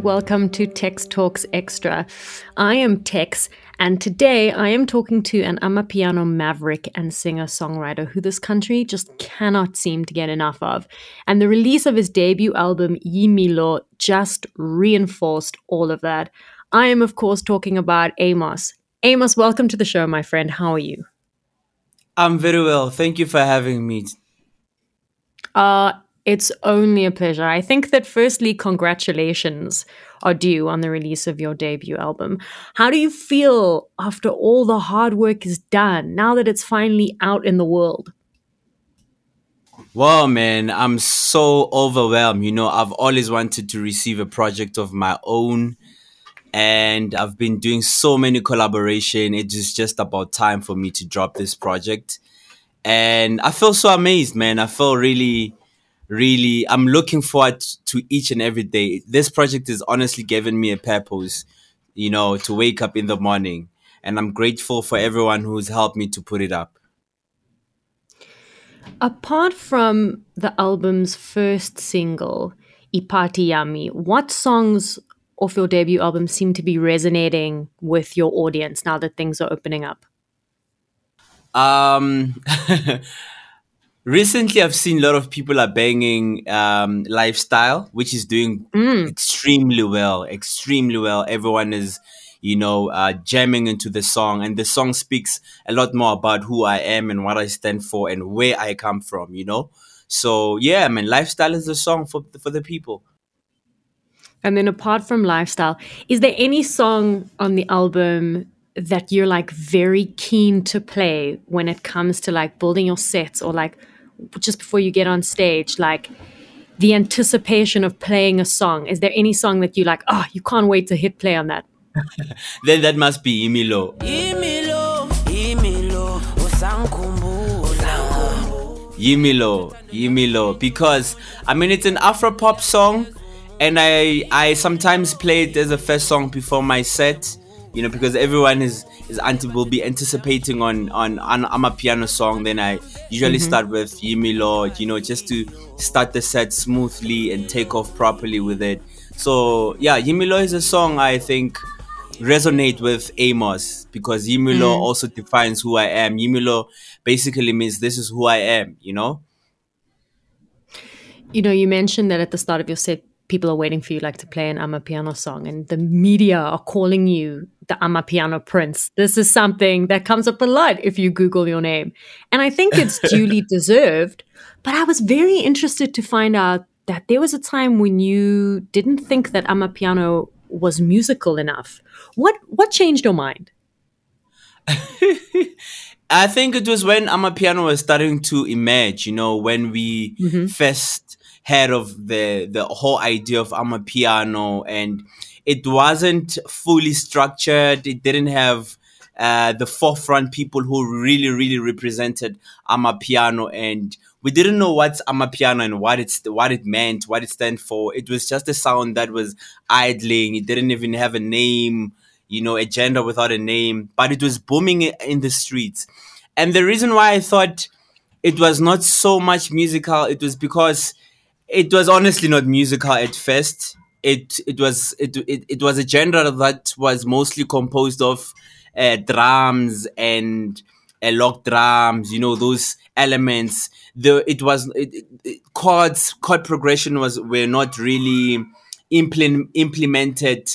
And welcome to Tex Talks Extra. I am Tex, and today I am talking to an Amapiano maverick and singer songwriter who this country just cannot seem to get enough of. And the release of his debut album, Yimilo, just reinforced all of that. I am, of course, talking about Aymos. Aymos, welcome to the show, my friend. How are you? I'm very well. Thank you for having me. Uh, it's only a pleasure. I think that firstly, congratulations are due on the release of your debut album. How do you feel after all the hard work is done, now that it's finally out in the world? Well, man, I'm so overwhelmed. You know, I've always wanted to receive a project of my own and I've been doing so many collaboration. It is just about time for me to drop this project. And I feel so amazed, man. I feel really really i'm looking forward to each and every day. This project has honestly given me a purpose you know to wake up in the morning. And i'm grateful for everyone who's helped me to put it up. Apart from the album's first single ipati yami what songs off your debut album seem to be resonating with your audience now that things are opening up? Um recently i've seen a lot of people are banging um, lifestyle which is doing mm. extremely well extremely well. Everyone is you know uh, jamming into the song and the song speaks a lot more about who i am and what i stand for and where i come from you know? So yeah I mean lifestyle is the song for, for the people. And then apart from lifestyle is there any song on the album that you're like very keen to play when it comes to like building your sets or like just before you get on stage like the anticipation of playing a song. Is there any song that you like oh you can't wait to hit play on that? Then that must be imilo imilo imilo Yimilo, Yimilo, because I mean it's an Afro pop song, and I I sometimes play it as a first song before my set, you know, because everyone is is anti will be anticipating on on on a piano song. Then I usually mm-hmm. start with Yimilo, you know, just to start the set smoothly and take off properly with it. So yeah, Yimilo is a song I think resonate with Aymos because Yimilo mm. also defines who I am. Yimilo basically means this is who I am, you know? You know, you mentioned that at the start of your set people are waiting for you like to play an Amapiano song and the media are calling you the Amapiano prince. This is something that comes up a lot if you Google your name. And I think it's duly deserved. But I was very interested to find out that there was a time when you didn't think that Amapiano was musical enough. What what changed your mind? I think it was when Amapiano was starting to emerge, you know, when we mm-hmm. first head of the the whole idea of Amapiano, and it wasn't fully structured. It didn't have uh, the forefront people who really, really represented Amapiano, and we didn't know what's Amapiano and what it's what it meant, what it stand for. It was just a sound that was idling. It didn't even have a name, you know, a gender without a name, but it was booming in the streets. And the reason why I thought it was not so much musical, it was because it was honestly not musical at first. It it was it it, it was a genre that was mostly composed of uh, drums and uh, log drums. You know those elements. The it was it, it, chords chord progression was were not really implement, implemented.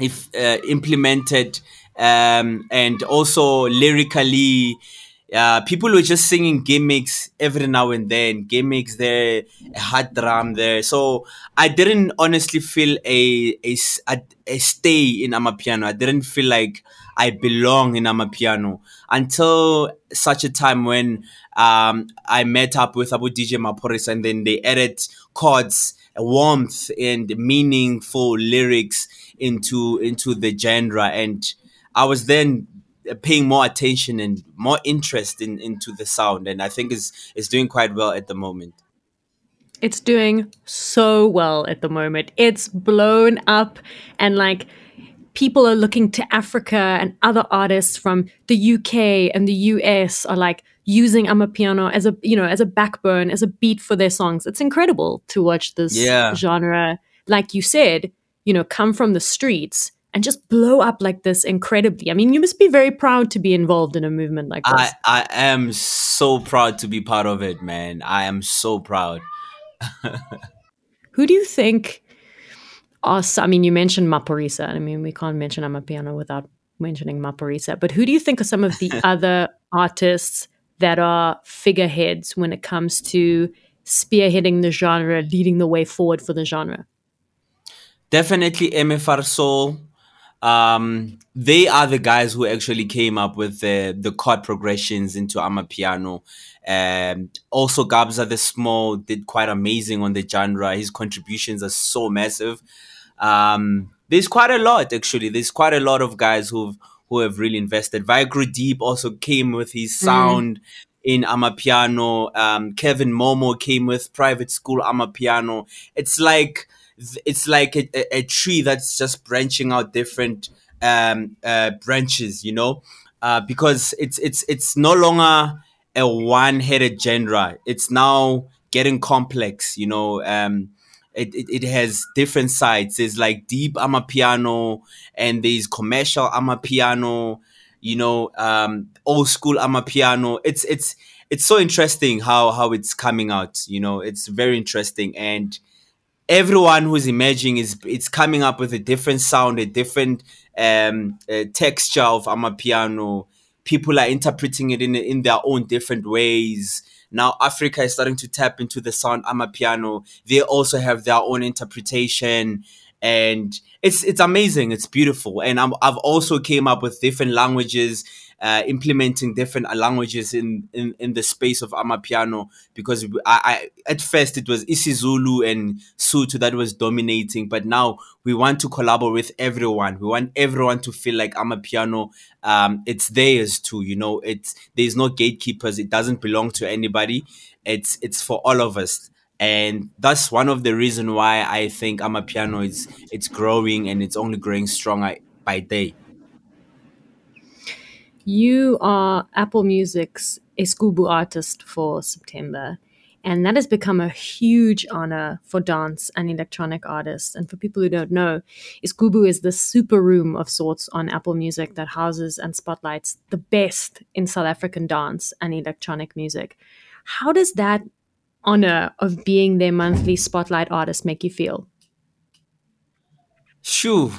If uh, implemented um, and also lyrically uh, people were just singing gimmicks every now and then, gimmicks there, a hard drum there. So I didn't honestly feel a, a, a stay in Amapiano. I didn't feel like I belong in Amapiano until such a time when um, I met up with Abu DJ Maphorisa and then they added chords, warmth and meaningful lyrics into into the genre and I was then Uh, paying more attention and more interest in, into the sound and i think is is doing quite well at the moment. It's doing so well at the moment. It's blown up and like people are looking to africa and other artists from the uk and the us are like using amapiano as a you know as a backbone as a beat for their songs. It's incredible to watch this yeah. genre. Like you said, you know, come from the streets and just blow up like this incredibly. I mean, you must be very proud to be involved in a movement like this. I, I am so proud to be part of it, man. I am so proud. Who do you think are, I mean, you mentioned Maphorisa. I mean, we can't mention Amapiano without mentioning Maphorisa. But who do you think are some of the other artists that are figureheads when it comes to spearheading the genre, leading the way forward for the genre? Definitely MFR Soul. Um, they are the guys who actually came up with the the chord progressions into Amapiano. Um, also, Kabza De Small did quite amazing on the genre. His contributions are so massive. Um, there's quite a lot actually. There's quite a lot of guys who've who have really invested. Vigro Deep also came with his mm. sound. Mm. In Amapiano, um, Kelvin Momo came with private school Amapiano. It's like it's like a, a, tree that's just branching out different um, uh, branches, you know, uh, because it's it's it's no longer a one-headed genre. It's now getting complex, you know. Um, it, it, it has different sides. There's like deep amapiano and there's commercial amapiano, you know, um, old school amapiano. It's it's it's so interesting how how it's coming out. You know, it's very interesting and everyone who's emerging is it's coming up with a different sound, a different um, uh, texture of amapiano. People are interpreting it in in their own different ways. Now Africa is starting to tap into the sound amapiano. They also have their own interpretation and it's it's amazing it's beautiful and i have also came up with different languages uh, implementing different languages in, in, in the space of Amapiano because I, I, at first it was isiZulu and Sotho that was dominating, but now we want to collaborate with everyone. We want everyone to feel like Amapiano, um, it's theirs too. You know, it's there's no gatekeepers. It doesn't belong to anybody. It's it's for all of us and that's one of the reason why I think Amapiano is it's growing and it's only growing stronger by day. You are Apple Music's Isgubhu artist for September, and that has become a huge honor for dance and electronic artists. And for people who don't know, Isgubhu is the super room of sorts on Apple Music that houses and spotlights the best in South African dance and electronic music. How does that honor of being their monthly spotlight artist make you feel? Shoo.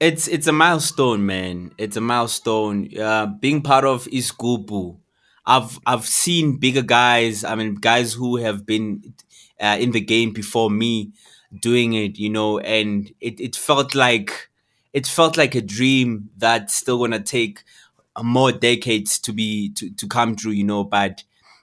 It's it's a milestone, man. It's a milestone. Uh, being part of Isgubhu, I've I've seen bigger guys. I mean, guys who have been uh, in the game before me doing it, you know, and it, it felt like it felt like a dream that's still gonna take more decades to be to, to come true, you know. But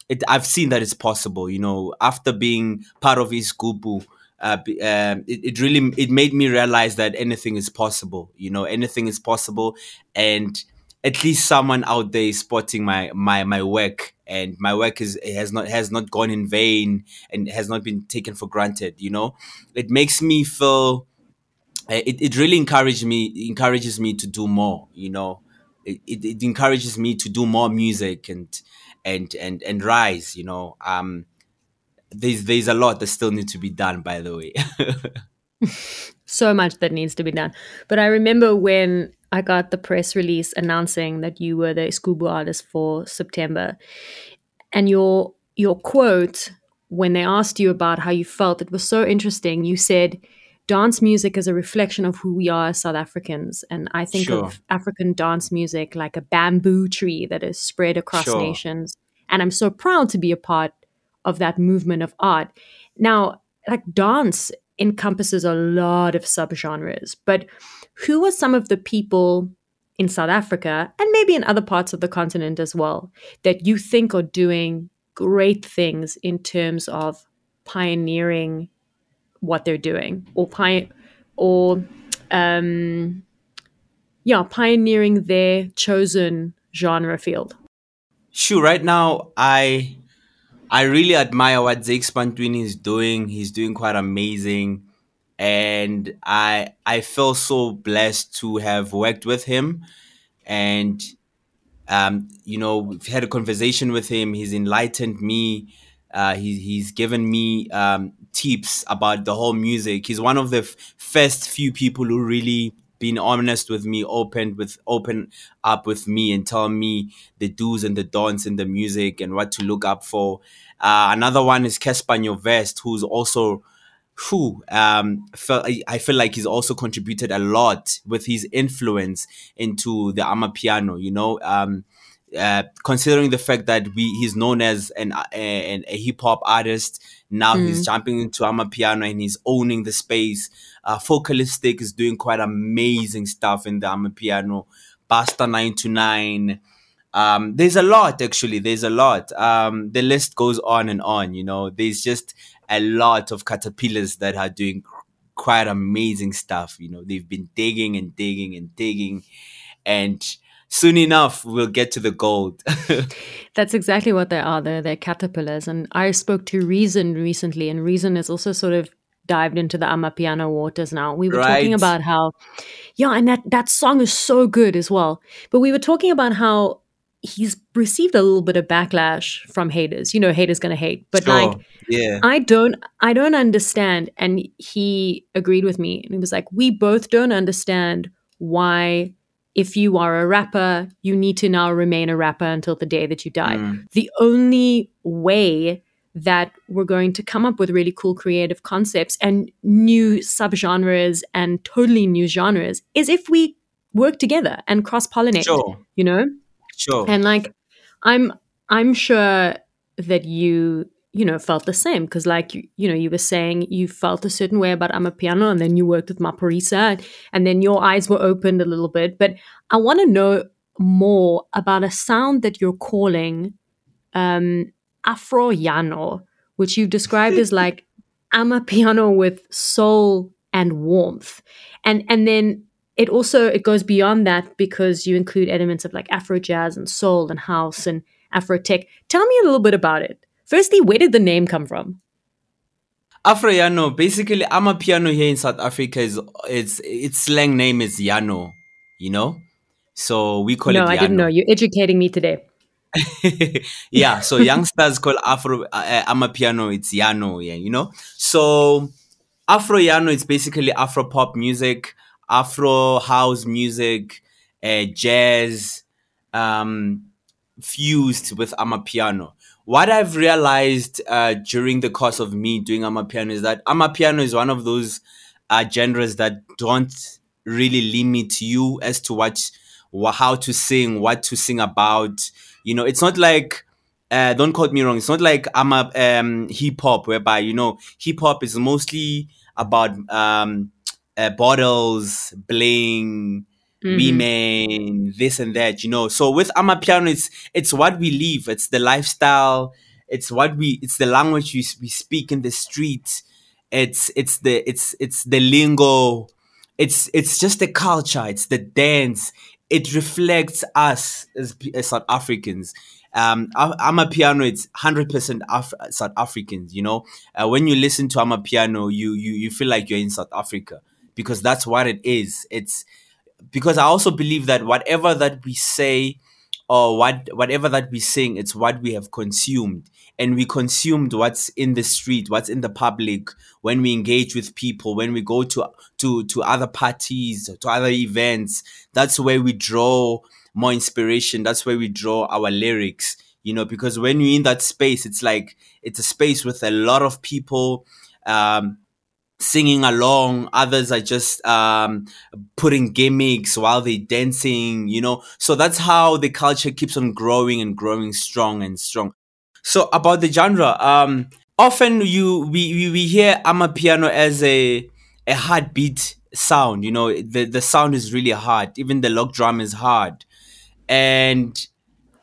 it, I've seen that it's possible. You know, after being part of Isgubhu, uh, um, it, it really it made me realize that anything is possible. You know, anything is possible, and at least someone out there is spotting my my my work, and my work is has not has not gone in vain and has not been taken for granted. You know, it makes me feel. It, it really encourages me encourages me to do more. You know, it, it, it encourages me to do more music and and and and rise you know um there's there's a lot that still needs to be done by the way. So much that needs to be done. But i remember when i got the press release announcing that you were the Isgubhu artist for september and your your quote when they asked you about how you felt it was so interesting. You said dance music is a reflection of who we are as South Africans. And I think sure. of African dance music like a bamboo tree that is spread across sure. nations. And I'm so proud to be a part of that movement of art. Now, like dance encompasses a lot of subgenres, but who are some of the people in South Africa and maybe in other parts of the continent as well that you think are doing great things in terms of pioneering what they're doing or pi- or um, yeah, pioneering their chosen genre field. Sure. Right now, I I really admire what Zakes Bantwini is doing. He's doing quite amazing, and I I feel so blessed to have worked with him, and um, you know, we've had a conversation with him. He's enlightened me. Uh, he, he's given me um, tips about the whole music. He's one of the f- first few people who really been honest with me, opened with open up with me and tell me the do's and the don'ts in the music and what to look up for. Uh, another one is Cassper Nyovest, who's also who um felt I feel like he's also contributed a lot with his influence into the amapiano, you know. Um uh, considering the fact that we he's known as an, a, a hip hop artist, now mm. he's jumping into amapiano and he's owning the space. Uh, Focalistic is doing quite amazing stuff in the amapiano. Busta nine to nine. Um, there's a lot actually. There's a lot. Um, the list goes on and on. You know, there's just a lot of caterpillars that are doing quite amazing stuff. You know, they've been digging and digging and digging, and soon enough we'll get to the gold. That's exactly what they are. They're, they're caterpillars. And I spoke to Reason recently, and Reason is also sort of dived into the Amapiano waters now. We were right. talking about how, yeah, and that, that song is so good as well. But we were talking about how he's received a little bit of backlash from haters. You know, haters gonna hate. But sure. like yeah. I don't I don't understand. And he agreed with me and he was like, We both don't understand why if you are a rapper, you need to now remain a rapper until the day that you die. Mm. The only way that we're going to come up with really cool creative concepts and new subgenres and totally new genres is if we work together and cross pollinate. Sure. You know? Sure. And like I'm I'm sure that you you know felt the same. Because like you, you know you were saying you felt a certain way about amapiano and then you worked with maphorisa and then your eyes were opened a little bit. But i want to know more about a sound that you're calling um afroiano which you've described as like amapiano with soul and warmth. And and then it also it goes beyond that because you include elements of like afro jazz and soul and house and afro tech. Tell me a little bit about it firstly where did the name come from? Afroiano basically amapiano here in south africa. Is it's its slang name is yano you know? So we call no, it no i didn't know. You're educating me today. Yeah so youngsters call afro uh, amapiano it's yano yeah you know? So afroiano is basically afro pop music Afro house music, uh, jazz, um, fused with amapiano. What I've realized uh, during the course of me doing amapiano is that amapiano is one of those uh, genres that don't really limit you as to what, how to sing, what to sing about. You know, it's not like uh, don't quote me wrong. It's not like I'm a um, hip hop whereby you know hip hop is mostly about um, uh, bottles, bling, mm-hmm. women, this and that, you know. So with Amapiano, it's it's what we live. It's the lifestyle. It's what we. It's the language we, we speak in the street. It's it's the it's it's the lingo. It's it's just the culture. It's the dance. It reflects us as, as South Africans um amapiano it's 100% Af- south africans you know uh, when you listen to amapiano you you you feel like you're in south africa because that's what it is. It's because I also believe that whatever that we say or what whatever that we sing, it's what we have consumed. And we consumed what's in the street, what's in the public, when we engage with people, when we go to to to other parties, to other events. That's where we draw more inspiration. That's where we draw our lyrics. You know, because when you're in that space, it's like it's a space with a lot of people um, singing along. Others are just um, putting gimmicks while they're dancing you know? So that's how the culture keeps on growing and growing strong and strong. So about the genre um, often you we, we hear amapiano as a a hard beat sound you know? The, the sound is really hard. Even the log drum is hard. And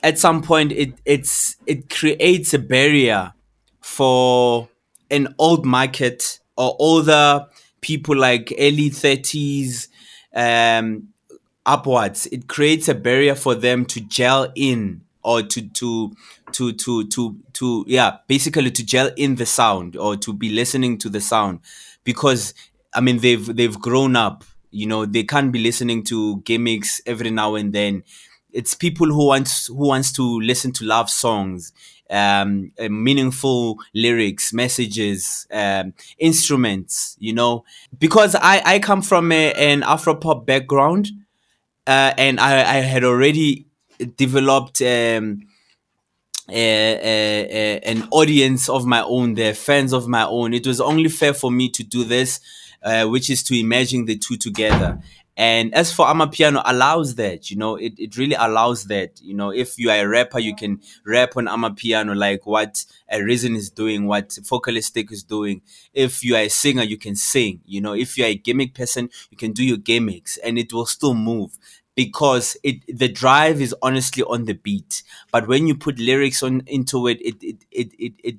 at some point it it's it creates a barrier for an old market or older people like early 30s um, upwards it creates a barrier for them to gel in or to to to to to to yeah basically to gel in the sound or to be listening to the sound. Because i mean they've they've grown up you know they can't be listening to gimmicks every now and then. It's people who wants who wants to listen to love songs um, meaningful lyrics, messages, um, instruments, you know, because I, I come from a, an Afropop background, uh, and I, I had already developed, um, a, a, an audience of my own, they're fans of my own. It was only fair for me to do this, uh, which is to imagine the two together. And as for Amapiano allows that, you know, it, it really allows that, you know, if you are a rapper, you can rap on Amapiano like what a Reason is doing, what Focalistic is doing. If you are a singer, you can sing, you know, if you are a gimmick person, you can do your gimmicks and it will still move because it the drive is honestly on the beat. But when you put lyrics on into it, it it it it, it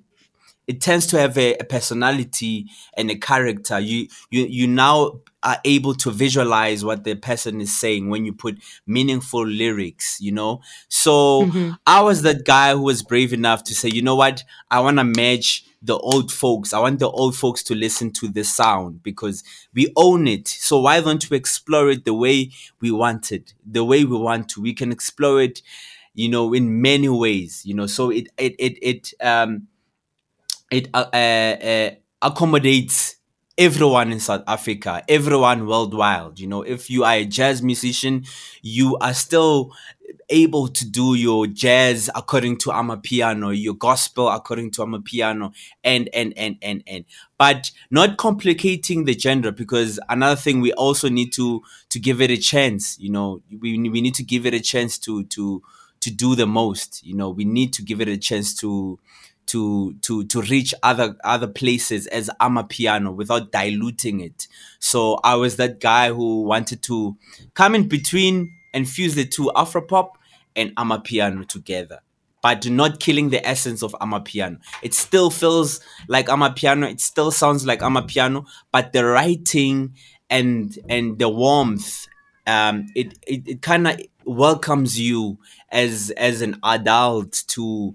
it tends to have a, a, personality and a character. You you you now are able to visualize what the person is saying when you put meaningful lyrics, you know? So mm-hmm. I was that guy who was brave enough to say, you know what, I wanna match the old folks. I want the old folks to listen to the sound because we own it. So why don't we explore it the way we want it, the way we want to? We can explore it, you know, in many ways, you know. So it it it it um it uh, uh, uh, accommodates everyone in South Africa, everyone worldwide. You know, if you are a jazz musician, you are still able to do your jazz according to Amapiano, your gospel according to Amapiano, and and and and and. But not complicating the genre because another thing we also need to to give it a chance. You know, we we need to give it a chance to to to do the most. You know, we need to give it a chance to to to to reach other other places as Amapiano without diluting it. So I was that guy who wanted to come in between and fuse the two Afropop and Amapiano together. But not killing the essence of Amapiano. It still feels like Amapiano, it still sounds like Amapiano, but the writing and and the warmth um, it it, it kind of welcomes you as as an adult to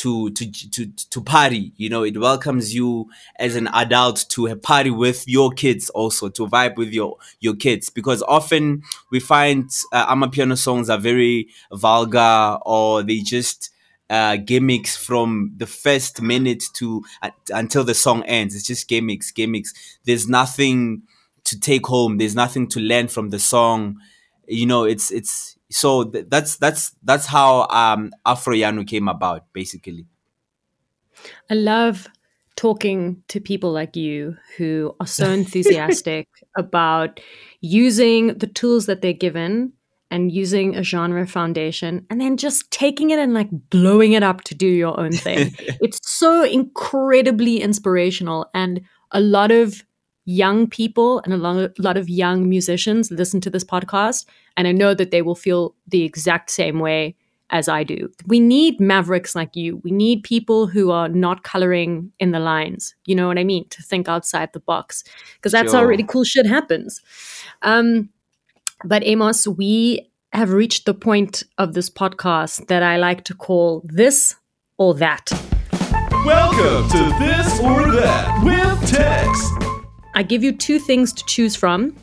to to to to party you know it welcomes you as an adult to a party with your kids also to vibe with your your kids. Because often we find uh, amapiano songs are very vulgar or they just uh, gimmicks from the first minute to uh, until the song ends. It's just gimmicks gimmicks. There's nothing to take home. There's nothing to learn from the song. You know it's it's so th- that's that's that's how um Afroiano came about basically i love talking to people like you who are so enthusiastic about using the tools that they're given and using a genre foundation and then just taking it and like blowing it up to do your own thing. it's so incredibly inspirational and a lot of young people and a lot, of young musicians listen to this podcast, and I know that they will feel the exact same way as I do. We need mavericks like you. We need people who are not coloring in the lines. You know what I mean? To think outside the box because that's sure. how really cool shit happens. Um, but Aymos, we have reached the point of this podcast that I like to call this or that. Welcome to This or That with Tex. I give you two things to choose from,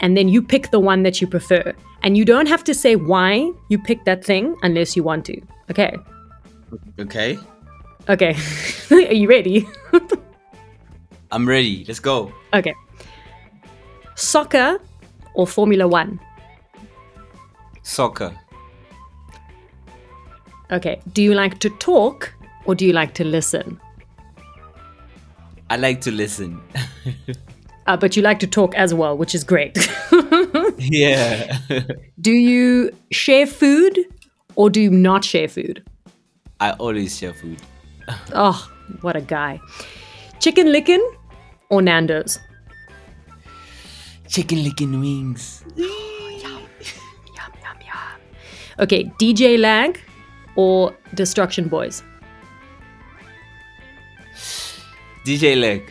and then you pick the one that you prefer. And you don't have to say why you pick that thing unless you want to. Okay. Okay. Okay. Are you ready? I'm ready. Let's go. Okay. Soccer or Formula One? Soccer. Okay. Do you like to talk or do you like to listen? I like to listen. uh, but you like to talk as well, which is great. yeah. do you share food or do you not share food? I always share food. oh, what a guy. Chicken Licken or Nando's? Chicken Licken wings. yum, yum, yum, yum. Okay, DJ lag or Distruction Boyz? DJ Lag.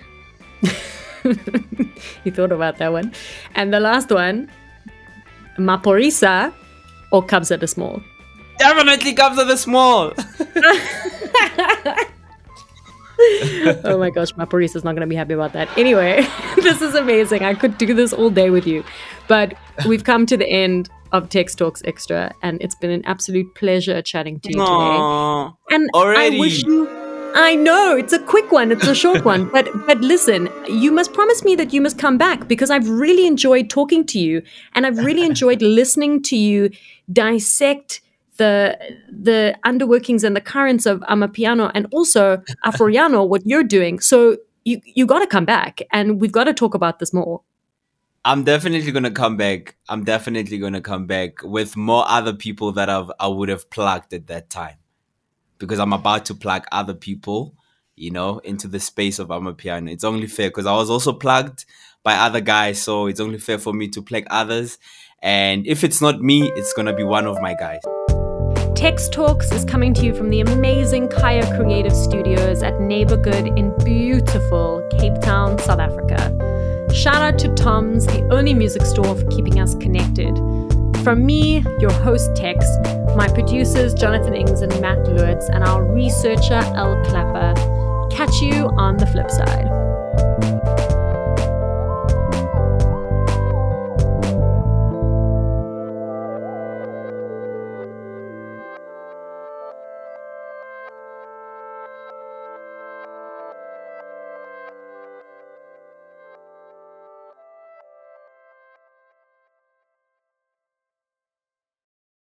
you thought about that one. And the last one, Maphorisa or Kabza De Small? Definitely Kabza De Small. oh my gosh, Maphorisa is not going to be happy about that. Anyway, this is amazing. I could do this all day with you. But we've come to the end of Tex Talks Extra, and it's been an absolute pleasure chatting to you Aww, today. And already. I wish you. I know it's a quick one, it's a short one, but but listen, you must promise me that you must come back because I've really enjoyed talking to you, and I've really enjoyed listening to you dissect the the underworkings and the currents of Amapiano and also Afroiano, what you're doing. So you you got to come back, and we've got to talk about this more. I'm definitely gonna come back. I'm definitely gonna come back with more other people that I've I would have plugged at that time, because I'm about to plug other people, you know, into the space of Amapiano. It's only fair because I was also plugged by other guys, so it's only fair for me to plug others. And if it's not me, it's gonna be one of my guys. Tex Talks is coming to you from the amazing Kaya Creative Studios at Neighborgood in beautiful Cape Town, South Africa. Shout out to Tom's, the only music store for keeping us connected. From me, your host Tex, my producers Jonathan Ings and Matt Lewitz, and our researcher El Clapper. Catch you on the flip side.